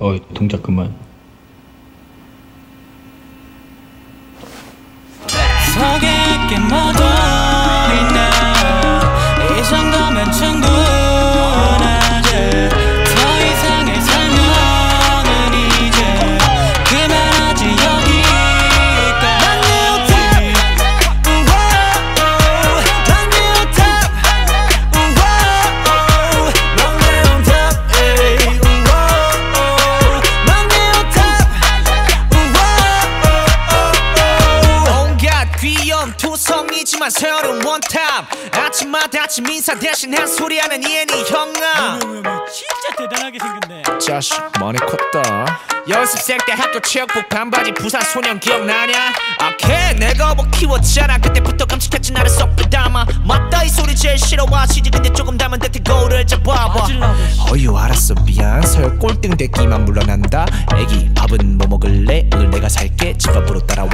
어 동작 그만 투성이지만 새로운 on top 아침마다 아침 인사 대신 한 소리 하는 이엔이 형아. 진짜 대단하게 생겼네. 자식 많이 컸다. 연습생 때 학교 체육복 반바지 부산 소년 기억나냐? 아 걔 내가 뭐 키웠잖아. 그때부터 깜찍했지 나를 쏙 빼닮아. 맞다 이 소리 제일 싫어하시지 근데 조금 닮은 듯해 거울을 잡아봐 어유 알았어 미안. 서열 꼴등 됐기만 물러난다. 애기 밥은 뭐 먹을래? 오늘 내가 살게. 집 앞으로 따라와